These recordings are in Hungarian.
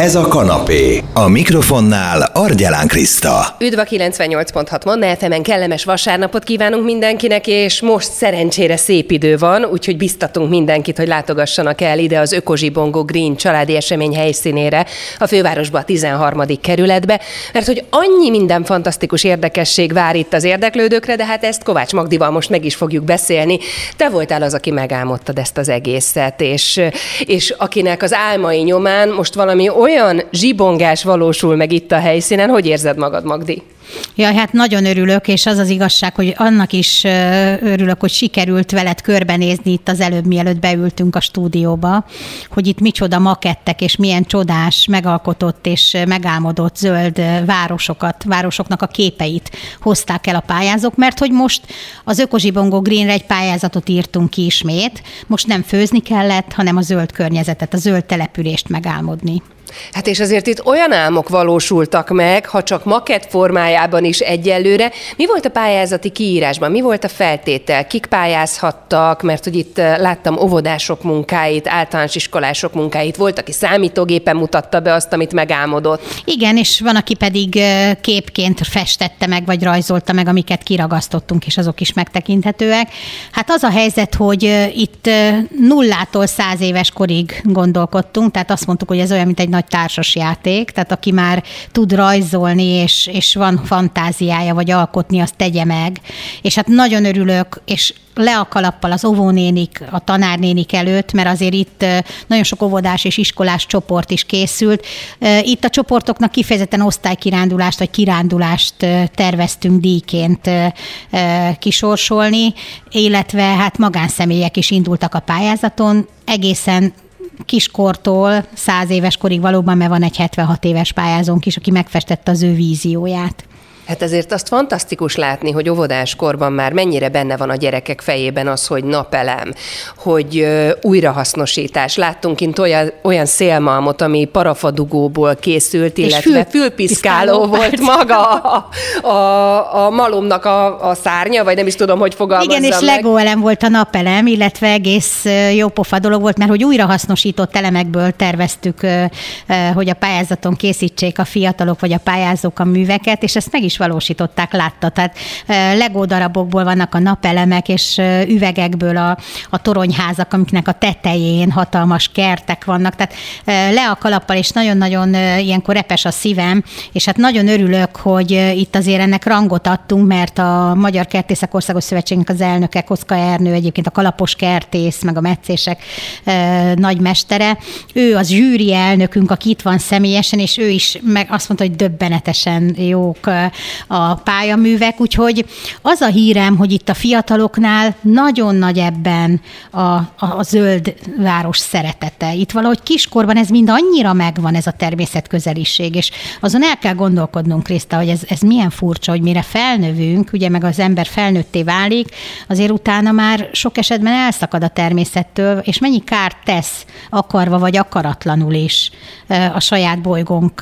Ez a kanapé. A mikrofonnál Argyelán Kriszta. Üdv a 98.6 Manna fm kellemes vasárnapot kívánunk mindenkinek, és most szerencsére szép idő van, úgyhogy biztatunk mindenkit, hogy látogassanak el ide az Ökozsibongó Green családi esemény helyszínére, a fővárosba, a 13. kerületbe, mert hogy annyi minden fantasztikus érdekesség vár itt az érdeklődőkre, de hát ezt Kovács Magdival most meg is fogjuk beszélni. Te voltál az, aki megálmodtad ezt az egészet, és, és akinek az álmai nyomán most valami olyan zsibongás valósul meg itt a helyszínen, hogy érzed magad, Magdi? Ja, hát nagyon örülök, és az az igazság, hogy annak is örülök, hogy sikerült veled körbenézni itt az előbb, mielőtt beültünk a stúdióba, hogy itt micsoda makettek, és milyen csodás, megalkotott és megálmodott zöld városokat, városoknak a képeit hozták el a pályázók, mert hogy most az Ökozsibongó Greenre egy pályázatot írtunk ki ismét, most nem főzni kellett, hanem a zöld környezetet, a zöld települést megálmodni. Hát és azért itt olyan álmok valósultak meg, ha csak makett formájában is egyelőre. Mi volt a pályázati kiírásban? Mi volt a feltétel? Kik pályázhattak? Mert hogy itt eh, láttam óvodások munkáit, általános iskolások munkáit. Volt, aki számítógépen mutatta be azt, amit megálmodott. Igen, és van, aki pedig eh, képként festette meg, vagy rajzolta meg, amiket kiragasztottunk, és azok is megtekinthetőek. Hát az a helyzet, hogy eh, itt nullától száz éves korig gondolkodtunk, tehát azt mondtuk, hogy ez olyan, mint egy nagy társas játék, tehát aki már tud rajzolni, és, és van fantáziája, vagy alkotni, azt tegye meg. És hát nagyon örülök, és le a kalappal az óvónénik, a tanárnénik előtt, mert azért itt nagyon sok óvodás és iskolás csoport is készült. Itt a csoportoknak kifejezetten osztálykirándulást vagy kirándulást terveztünk díjként kisorsolni, illetve hát magánszemélyek is indultak a pályázaton, egészen kiskortól száz éves korig valóban, mert van egy 76 éves pályázónk is, aki megfestette az ő vízióját. Hát ezért azt fantasztikus látni, hogy óvodáskorban már mennyire benne van a gyerekek fejében az, hogy napelem, hogy újrahasznosítás. Láttunk kint olyan, olyan szélmalmot, ami parafadugóból készült, illetve fül, fülpiszkáló volt maga a, a, a malomnak a, a szárnya, vagy nem is tudom, hogy fogalmazzam Igen, és meg. Lego elem volt a napelem, illetve egész jó pofa dolog volt, mert hogy újrahasznosított elemekből terveztük, hogy a pályázaton készítsék a fiatalok vagy a pályázók a műveket, és ezt meg is is valósították, látta. Tehát legó darabokból vannak a napelemek, és üvegekből a, a toronyházak, amiknek a tetején hatalmas kertek vannak. Tehát le a kalappal, és nagyon-nagyon ilyenkor repes a szívem, és hát nagyon örülök, hogy itt azért ennek rangot adtunk, mert a Magyar Kertészek Országos Szövetségnek az elnöke, Koszka Ernő, egyébként a kalapos kertész, meg a meccések nagymestere, ő az zsűri elnökünk, aki itt van személyesen, és ő is meg azt mondta, hogy döbbenetesen jók a pályaművek, úgyhogy az a hírem, hogy itt a fiataloknál nagyon nagy ebben a, a, a zöld város szeretete. Itt valahogy kiskorban ez mind annyira megvan, ez a természetközeliség, és azon el kell gondolkodnunk, Kriszta, hogy ez, ez milyen furcsa, hogy mire felnövünk, ugye meg az ember felnőtté válik, azért utána már sok esetben elszakad a természettől, és mennyi kárt tesz akarva vagy akaratlanul is a saját bolygónk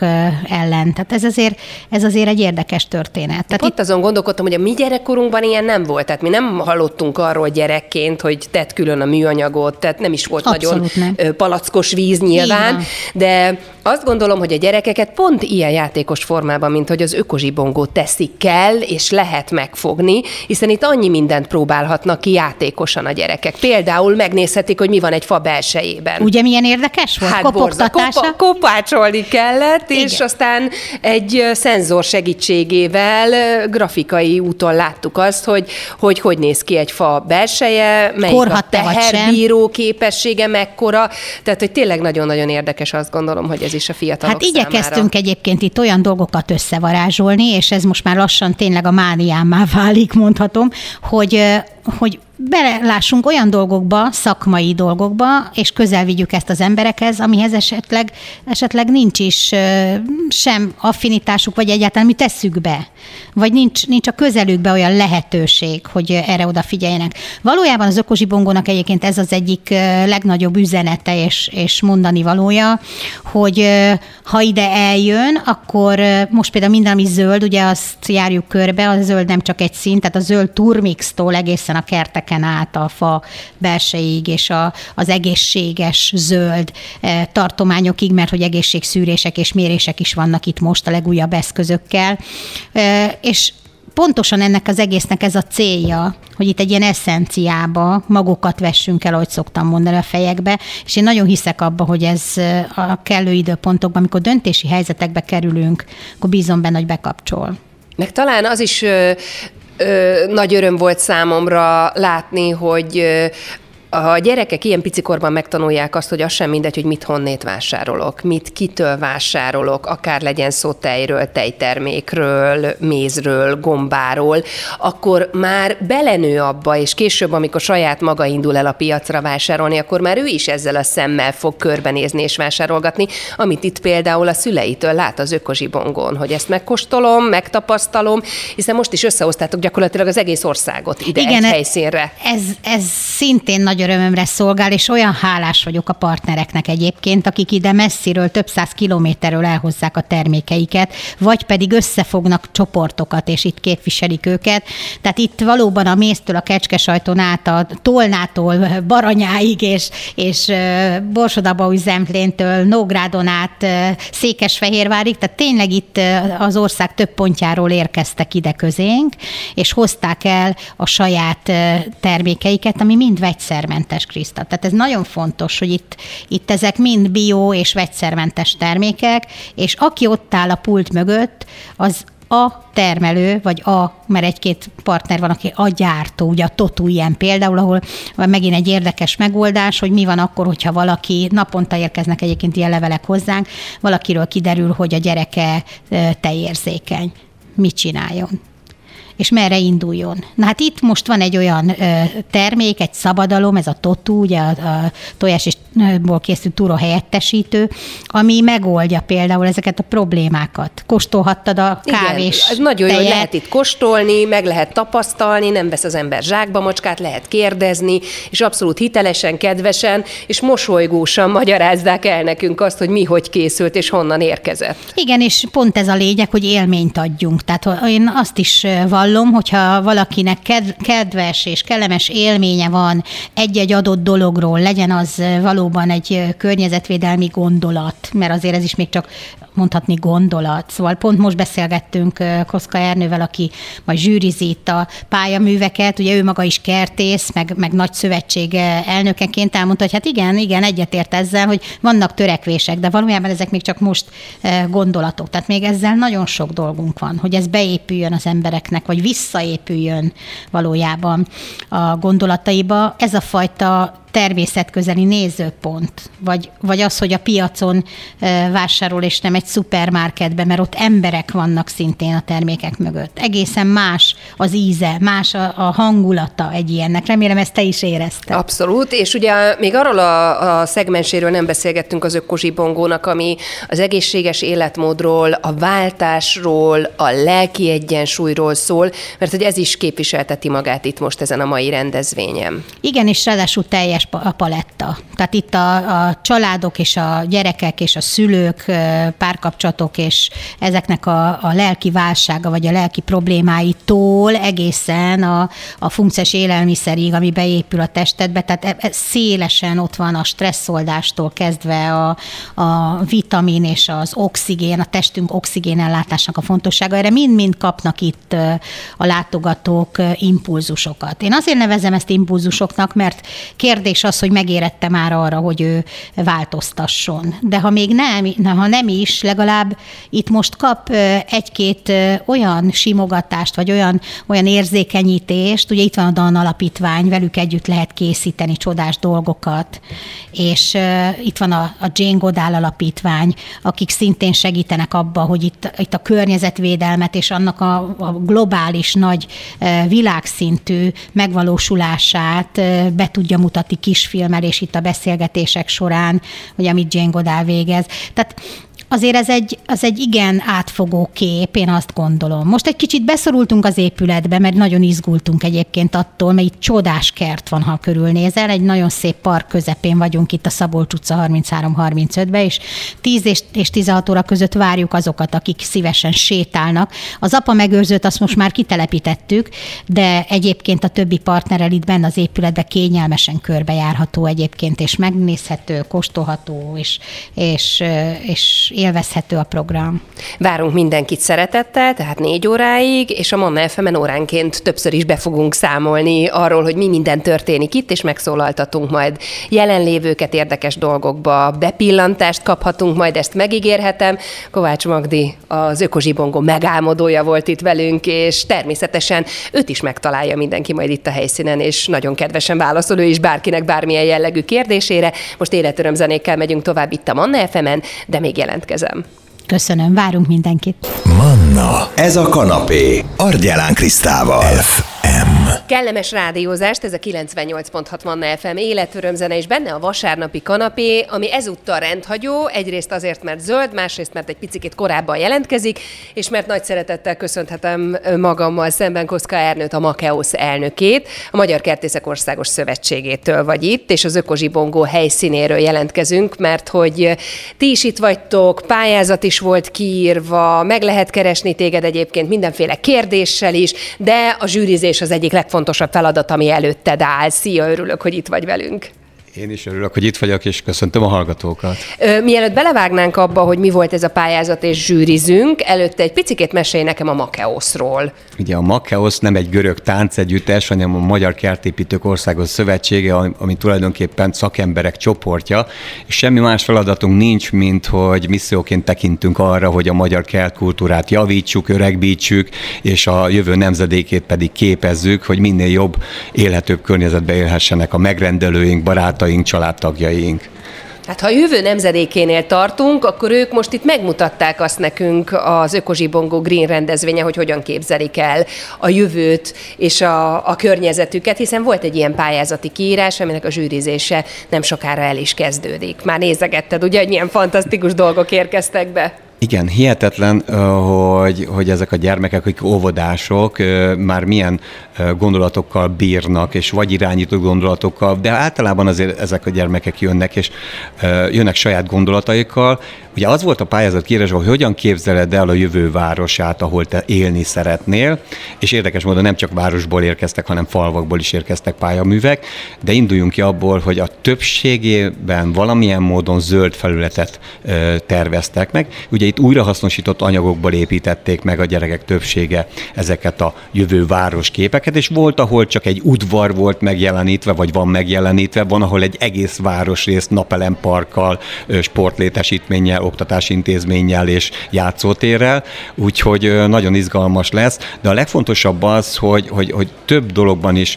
ellen. Tehát ez azért, ez azért egy érdekes történet. Tehát itt azon gondolkodtam, hogy a mi gyerekkorunkban ilyen nem volt. Tehát mi nem hallottunk arról gyerekként, hogy tett külön a műanyagot, tehát nem is volt Abszolút nagyon nem. palackos víz nyilván, de azt gondolom, hogy a gyerekeket pont ilyen játékos formában, mint hogy az ökozsibongót teszik kell, és lehet megfogni, hiszen itt annyi mindent próbálhatnak ki játékosan a gyerekek. Például megnézhetik, hogy mi van egy fa belsejében. Ugye milyen érdekes volt? Hát borza, kopa, kopácsolni kellett, Igen. és aztán egy szenzor segítségével grafikai úton láttuk azt, hogy hogy, hogy néz ki egy fa belseje, melyik Korhat a teherbíró képessége mekkora. Tehát, hogy tényleg nagyon-nagyon érdekes azt gondolom, hogy ez is a fiatalok Hát igyekeztünk egyébként itt olyan dolgokat összevarázsolni, és ez most már lassan tényleg a mániámá válik, mondhatom, hogy, hogy belelássunk olyan dolgokba, szakmai dolgokba, és közel vigyük ezt az emberekhez, amihez esetleg, esetleg nincs is sem affinitásuk, vagy egyáltalán mi tesszük be, vagy nincs, nincs a közelükbe olyan lehetőség, hogy erre odafigyeljenek. Valójában az ökozsibongónak egyébként ez az egyik legnagyobb üzenete és, és mondani valója, hogy ha ide eljön, akkor most például minden, ami zöld, ugye azt járjuk körbe, a zöld nem csak egy szint, tehát a zöld turmixtól egészen a kertek gyümölcsöken át a fa belsejéig, és a, az egészséges zöld tartományokig, mert hogy egészségszűrések és mérések is vannak itt most a legújabb eszközökkel. És pontosan ennek az egésznek ez a célja, hogy itt egy ilyen eszenciába magokat vessünk el, ahogy szoktam mondani a fejekbe, és én nagyon hiszek abba, hogy ez a kellő időpontokban, amikor döntési helyzetekbe kerülünk, akkor bízom benne, hogy bekapcsol. Meg talán az is ö, nagy öröm volt számomra látni, hogy a gyerekek ilyen picikorban megtanulják azt, hogy az sem mindegy, hogy mit honnét vásárolok, mit kitől vásárolok, akár legyen szó tejről, tejtermékről, mézről, gombáról, akkor már belenő abba, és később, amikor saját maga indul el a piacra vásárolni, akkor már ő is ezzel a szemmel fog körbenézni és vásárolgatni, amit itt például a szüleitől lát az ökozsibongon, hogy ezt megkóstolom, megtapasztalom, hiszen most is összehoztátok gyakorlatilag az egész országot ide Igen, egy helyszínre. Ez, ez szintén nagyon örömömre szolgál, és olyan hálás vagyok a partnereknek egyébként, akik ide messziről, több száz kilométerről elhozzák a termékeiket, vagy pedig összefognak csoportokat, és itt képviselik őket. Tehát itt valóban a méztől, a kecskesajton át, a tolnától, Baranyáig, és, és Borsodabau Zempléntől, Nógrádon át, Székesfehérvárig, tehát tényleg itt az ország több pontjáról érkeztek ide közénk, és hozták el a saját termékeiket, ami mind vegyszermentes vegyszermentes Kriszta. Tehát ez nagyon fontos, hogy itt, itt ezek mind bio és vegyszermentes termékek, és aki ott áll a pult mögött, az a termelő, vagy a, mert egy-két partner van, aki a gyártó, ugye a Totu ilyen például, ahol megint egy érdekes megoldás, hogy mi van akkor, hogyha valaki, naponta érkeznek egyébként ilyen levelek hozzánk, valakiről kiderül, hogy a gyereke tejérzékeny. Mit csináljon? És merre induljon. Na hát itt most van egy olyan termék, egy szabadalom, ez a TOTU, ugye a, a tojás és ból készült túró helyettesítő, ami megoldja például ezeket a problémákat. Kóstolhattad a kávés Igen, ez nagyon jó, hogy lehet itt kóstolni, meg lehet tapasztalni, nem vesz az ember zsákba mocskát, lehet kérdezni, és abszolút hitelesen, kedvesen, és mosolygósan magyarázzák el nekünk azt, hogy mi hogy készült, és honnan érkezett. Igen, és pont ez a lényeg, hogy élményt adjunk. Tehát én azt is vallom, hogyha valakinek kedves és kellemes élménye van egy-egy adott dologról, legyen az való valóban egy környezetvédelmi gondolat, mert azért ez is még csak mondhatni gondolat. Szóval pont most beszélgettünk Koszka Ernővel, aki majd zsűrizi itt a pályaműveket, ugye ő maga is kertész, meg, meg nagy szövetség elnökeként elmondta, hogy hát igen, igen, egyetért ezzel, hogy vannak törekvések, de valójában ezek még csak most gondolatok. Tehát még ezzel nagyon sok dolgunk van, hogy ez beépüljön az embereknek, vagy visszaépüljön valójában a gondolataiba. Ez a fajta természetközeli nézőpont, vagy, vagy az, hogy a piacon vásárol, és nem egy szupermarketben, mert ott emberek vannak szintén a termékek mögött. Egészen más az íze, más a, a hangulata egy ilyennek. Remélem ezt te is érezted. Abszolút, és ugye még arról a, a szegmenséről nem beszélgettünk az ökozsibongónak, ami az egészséges életmódról, a váltásról, a lelki egyensúlyról szól, mert hogy ez is képviselteti magát itt most ezen a mai rendezvényen. Igen, és ráadásul teljes széles a paletta. Tehát itt a, a családok és a gyerekek és a szülők, párkapcsolatok és ezeknek a, a lelki válsága vagy a lelki problémáitól egészen a, a funkciós élelmiszerig, ami beépül a testedbe, tehát e, e, szélesen ott van a stresszoldástól kezdve a, a vitamin és az oxigén, a testünk oxigén ellátásnak a fontossága. Erre mind-mind kapnak itt a látogatók impulzusokat. Én azért nevezem ezt impulzusoknak, mert kérdés kérdés az, hogy megérette már arra, hogy ő változtasson. De ha még nem, ha nem is, legalább itt most kap egy-két olyan simogatást, vagy olyan, olyan érzékenyítést, ugye itt van a Dan Alapítvány, velük együtt lehet készíteni csodás dolgokat, és itt van a, a Jane Goodall Alapítvány, akik szintén segítenek abba, hogy itt, itt a környezetvédelmet és annak a, a globális nagy világszintű megvalósulását be tudja mutatni kisfilmelés itt a beszélgetések során, hogy amit Jane Goodall végez. Tehát azért ez egy, az egy igen átfogó kép, én azt gondolom. Most egy kicsit beszorultunk az épületbe, mert nagyon izgultunk egyébként attól, mert itt csodás kert van, ha körülnézel. Egy nagyon szép park közepén vagyunk itt a Szabolcs utca 33-35-be, és 10 és, és 16 óra között várjuk azokat, akik szívesen sétálnak. Az apa megőrzőt azt most már kitelepítettük, de egyébként a többi partnerrel itt benne az épületbe kényelmesen körbejárható egyébként, és megnézhető, kóstolható, és, és, és élvezhető a program. Várunk mindenkit szeretettel, tehát négy óráig, és a Manna fm óránként többször is be fogunk számolni arról, hogy mi minden történik itt, és megszólaltatunk majd jelenlévőket érdekes dolgokba, bepillantást kaphatunk, majd ezt megígérhetem. Kovács Magdi, az Ökozsibongó megálmodója volt itt velünk, és természetesen őt is megtalálja mindenki majd itt a helyszínen, és nagyon kedvesen válaszol ő is bárkinek bármilyen jellegű kérdésére. Most életörömzenékkel megyünk tovább itt a Manna fm de még jelentkezem. Köszönöm, várunk mindenkit. Manna, ez a kanapé, Argyelán Krisztával. FM. Kellemes rádiózást, ez a 98.6 Manna FM életörömzene, és benne a vasárnapi kanapé, ami ezúttal rendhagyó, egyrészt azért, mert zöld, másrészt, mert egy picit korábban jelentkezik, és mert nagy szeretettel köszönhetem magammal szemben Koszka Ernőt, a Makeosz elnökét, a Magyar Kertészek Országos Szövetségétől vagy itt, és az Ökozsibongó helyszínéről jelentkezünk, mert hogy ti is itt vagytok, pályázat is volt kiírva, meg lehet keresni téged egyébként mindenféle kérdéssel is, de a zsűrizés az egyik legfontosabb feladat, ami előtted áll. Szia, örülök, hogy itt vagy velünk. Én is örülök, hogy itt vagyok, és köszöntöm a hallgatókat. Mielőtt belevágnánk abba, hogy mi volt ez a pályázat, és zsűrizünk, előtte egy picit mesélj nekem a Makeoszról. Ugye a Makeosz nem egy görög táncegyüttes, hanem a Magyar Kertépítők Országos Szövetsége, ami tulajdonképpen szakemberek csoportja, és semmi más feladatunk nincs, mint hogy misszióként tekintünk arra, hogy a magyar kertkultúrát javítsuk, öregbítsük, és a jövő nemzedékét pedig képezzük, hogy minél jobb, élhetőbb környezetbe élhessenek a megrendelőink, barátaink, barátaink, családtagjaink. Hát ha a jövő nemzedékénél tartunk, akkor ők most itt megmutatták azt nekünk az Ökozsibongó Green rendezvénye, hogy hogyan képzelik el a jövőt és a, a környezetüket, hiszen volt egy ilyen pályázati kiírás, aminek a zsűrizése nem sokára el is kezdődik. Már nézegetted, ugye, hogy milyen fantasztikus dolgok érkeztek be? Igen, hihetetlen, hogy, hogy ezek a gyermekek, akik óvodások, már milyen gondolatokkal bírnak, és vagy irányító gondolatokkal, de általában azért ezek a gyermekek jönnek, és jönnek saját gondolataikkal. Ugye az volt a pályázat kiírásban, hogy hogyan képzeled el a jövő városát, ahol te élni szeretnél, és érdekes módon nem csak városból érkeztek, hanem falvakból is érkeztek pályaművek, de induljunk ki abból, hogy a többségében valamilyen módon zöld felületet terveztek meg. Ugye itt újrahasznosított anyagokból építették meg a gyerekek többsége ezeket a jövő városképeket, és volt, ahol csak egy udvar volt megjelenítve, vagy van megjelenítve, van, ahol egy egész városrészt napelemparkkal, sportlétesítménnyel, oktatási intézménnyel és játszótérrel, úgyhogy nagyon izgalmas lesz, de a legfontosabb az, hogy, hogy, hogy több dologban is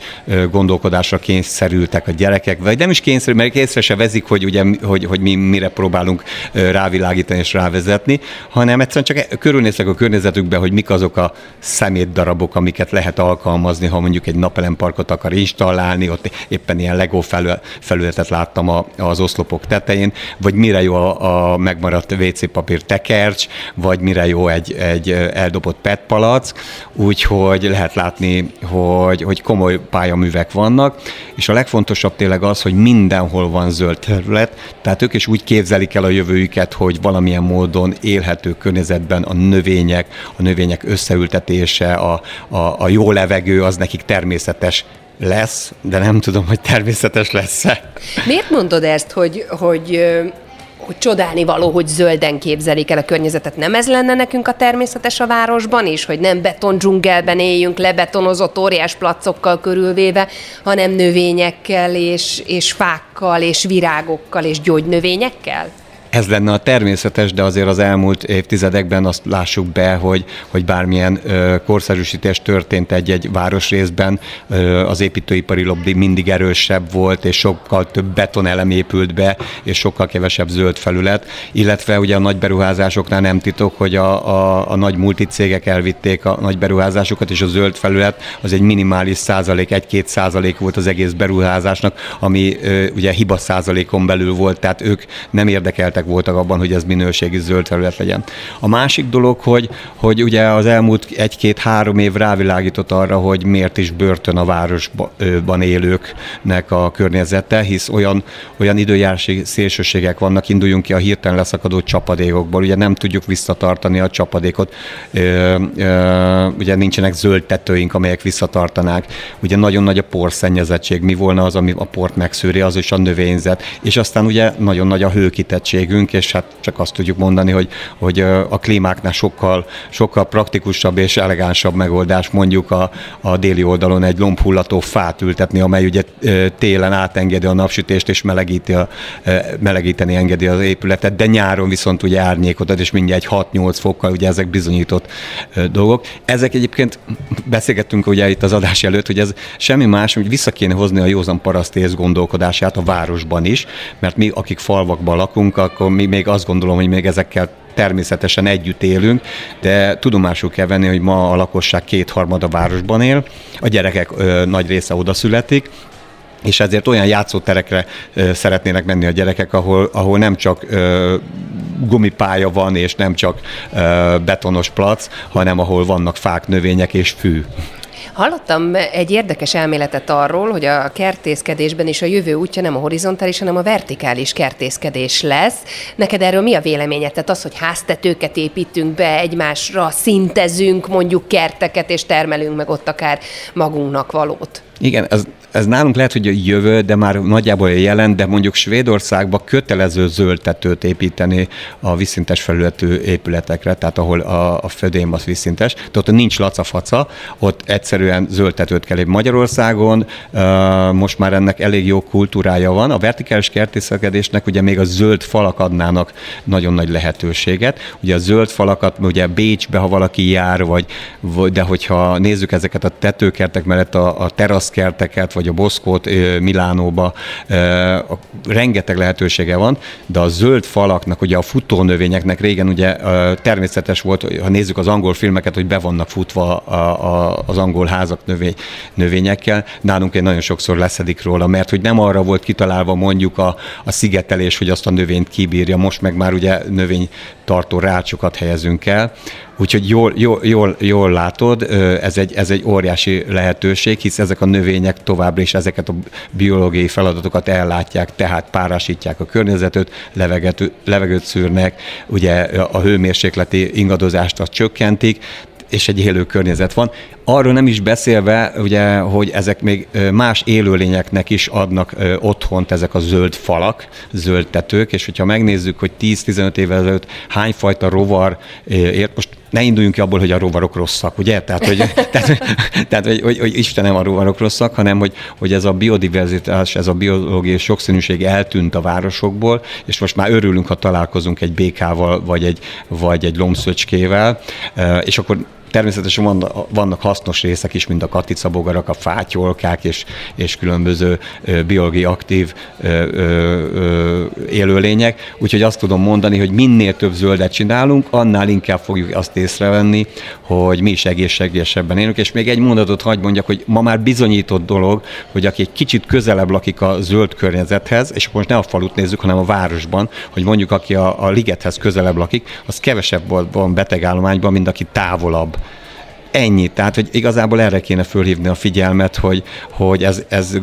gondolkodásra kényszerültek a gyerekek, vagy nem is kényszerül, mert észre se vezik, hogy, ugye, hogy, hogy mi mire próbálunk rávilágítani és rávezetni, hanem egyszerűen csak körülnéztek a környezetükbe, hogy mik azok a szemétdarabok, amiket lehet alkalmazni, ha mondjuk egy napelemparkot akar installálni, ott éppen ilyen Lego felületet láttam az oszlopok tetején, vagy mire jó a, a megmaradt WC papír tekercs, vagy mire jó egy, egy eldobott PET palack, úgyhogy lehet látni, hogy, hogy komoly pályaművek vannak, és a legfontosabb tényleg az, hogy mindenhol van zöld terület, tehát ők is úgy képzelik el a jövőjüket, hogy valamilyen módon élhető környezetben a növények, a növények összeültetése, a, a, a jó levegő az nekik természetes lesz, de nem tudom, hogy természetes lesz-e. Miért mondod ezt, hogy, hogy hogy csodálni való, hogy zölden képzelik el a környezetet. Nem ez lenne nekünk a természetes a városban is, hogy nem beton dzsungelben éljünk, lebetonozott óriás placokkal körülvéve, hanem növényekkel és, és fákkal és virágokkal és gyógynövényekkel? Ez lenne a természetes, de azért az elmúlt évtizedekben azt lássuk be, hogy, hogy bármilyen korszerűsítés történt egy-egy városrészben, az építőipari lobby mindig erősebb volt, és sokkal több betonelem épült be, és sokkal kevesebb zöld felület, illetve ugye a nagy beruházásoknál nem titok, hogy a, a, a nagy multicégek elvitték a nagy beruházásokat, és a zöld felület az egy minimális százalék, egy-két százalék volt az egész beruházásnak, ami ugye hiba százalékon belül volt, tehát ők nem érdekeltek hiszek voltak abban, hogy ez minőségi zöld terület legyen. A másik dolog, hogy, hogy ugye az elmúlt egy-két-három év rávilágított arra, hogy miért is börtön a városban élőknek a környezete, hisz olyan, olyan időjárási szélsőségek vannak, induljunk ki a hirtelen leszakadó csapadékokból, ugye nem tudjuk visszatartani a csapadékot, ö, ö, ugye nincsenek zöld tetőink, amelyek visszatartanák, ugye nagyon nagy a porszennyezettség, mi volna az, ami a port megszűri, az is a növényzet, és aztán ugye nagyon nagy a hőkitettségünk, és hát csak azt tudjuk mondani, hogy, hogy a klímáknál sokkal, sokkal praktikusabb és elegánsabb megoldás mondjuk a, a déli oldalon egy lombhullató fát ültetni, amely ugye télen átengedi a napsütést és melegíti a, melegíteni engedi az épületet, de nyáron viszont ugye árnyékot ad, és mindjárt egy 6-8 fokkal, ugye ezek bizonyított dolgok. Ezek egyébként beszélgettünk ugye itt az adás előtt, hogy ez semmi más, hogy vissza kéne hozni a józan parasztész gondolkodását a városban is, mert mi, akik falvakban lakunk, akkor mi még azt gondolom, hogy még ezekkel természetesen együtt élünk, de tudomásul kell venni, hogy ma a lakosság kétharmada városban él, a gyerekek ö, nagy része oda születik, és ezért olyan játszóterekre ö, szeretnének menni a gyerekek, ahol, ahol nem csak ö, gumipálya van, és nem csak ö, betonos plac, hanem ahol vannak fák, növények és fű. Hallottam egy érdekes elméletet arról, hogy a kertészkedésben is a jövő útja nem a horizontális, hanem a vertikális kertészkedés lesz. Neked erről mi a véleményed? Tehát az, hogy háztetőket építünk be, egymásra szintezünk mondjuk kerteket, és termelünk meg ott akár magunknak valót. Igen, ez, ez nálunk lehet, hogy a jövő, de már nagyjából jelen, de mondjuk Svédországban kötelező zöldtetőt építeni a vízszintes felületű épületekre, tehát ahol a, a födém az vízszintes. Tehát ott nincs lacafaca, ott egyszerűen zöldtetőt kell Magyarországon, most már ennek elég jó kultúrája van. A vertikális kertészkedésnek ugye még a zöld falak adnának nagyon nagy lehetőséget. Ugye a zöld falakat, ugye Bécsbe, ha valaki jár, vagy, de hogyha nézzük ezeket a tetőkertek mellett a, a teraszkerteket, vagy vagy a Boszkót Milánóba, rengeteg lehetősége van, de a zöld falaknak, ugye a futónövényeknek régen ugye természetes volt, ha nézzük az angol filmeket, hogy be vannak futva az angol házak növény, növényekkel, nálunk egy nagyon sokszor leszedik róla, mert hogy nem arra volt kitalálva mondjuk a, a szigetelés, hogy azt a növényt kibírja, most meg már ugye növénytartó rácsokat helyezünk el, Úgyhogy jól, jól, jól, jól látod, ez egy, ez egy óriási lehetőség, hisz ezek a növények továbbra is ezeket a biológiai feladatokat ellátják, tehát párásítják a környezetet, levegőt, levegőt szűrnek, ugye a hőmérsékleti ingadozást azt csökkentik, és egy élő környezet van. Arról nem is beszélve, ugye, hogy ezek még más élőlényeknek is adnak otthont ezek a zöld falak, zöld tetők, és hogyha megnézzük, hogy 10-15 évvel ezelőtt hányfajta rovar ért, most ne induljunk ki abból, hogy a rovarok rosszak, ugye? Tehát, hogy, tehát, tehát hogy, hogy, hogy Istenem a rovarok rosszak, hanem hogy, hogy ez a biodiverzitás, ez a biológiai sokszínűség eltűnt a városokból, és most már örülünk, ha találkozunk egy békával, vagy egy, vagy egy lombszöcskével, és akkor Természetesen vannak hasznos részek is, mint a katicabogarak, a fátyolkák és, és különböző biológiai aktív élőlények. Úgyhogy azt tudom mondani, hogy minél több zöldet csinálunk, annál inkább fogjuk azt észrevenni, hogy mi is egészségesebben élünk. És még egy mondatot hagy mondjak, hogy ma már bizonyított dolog, hogy aki egy kicsit közelebb lakik a zöld környezethez, és most ne a falut nézzük, hanem a városban, hogy mondjuk aki a, a ligethez közelebb lakik, az kevesebb van betegállományban, mint aki távolabb Ennyi. Tehát, hogy igazából erre kéne fölhívni a figyelmet, hogy, hogy ez, ez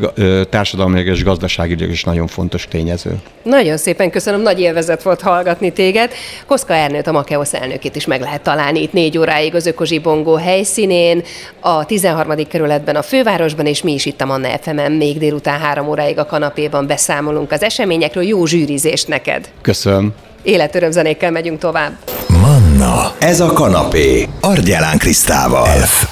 társadalmi és gazdasági is nagyon fontos tényező. Nagyon szépen köszönöm, nagy élvezet volt hallgatni téged. Koszka Ernőt, a Makeosz elnökét is meg lehet találni itt négy óráig az Ökozsi Bongó helyszínén, a 13. kerületben, a fővárosban, és mi is itt a Manna fm még délután három óráig a kanapéban beszámolunk az eseményekről. Jó zsűrizést neked! Köszönöm! Életörömzenékkel megyünk tovább. Manna, ez a kanapé, Argyelán Krisztával. F.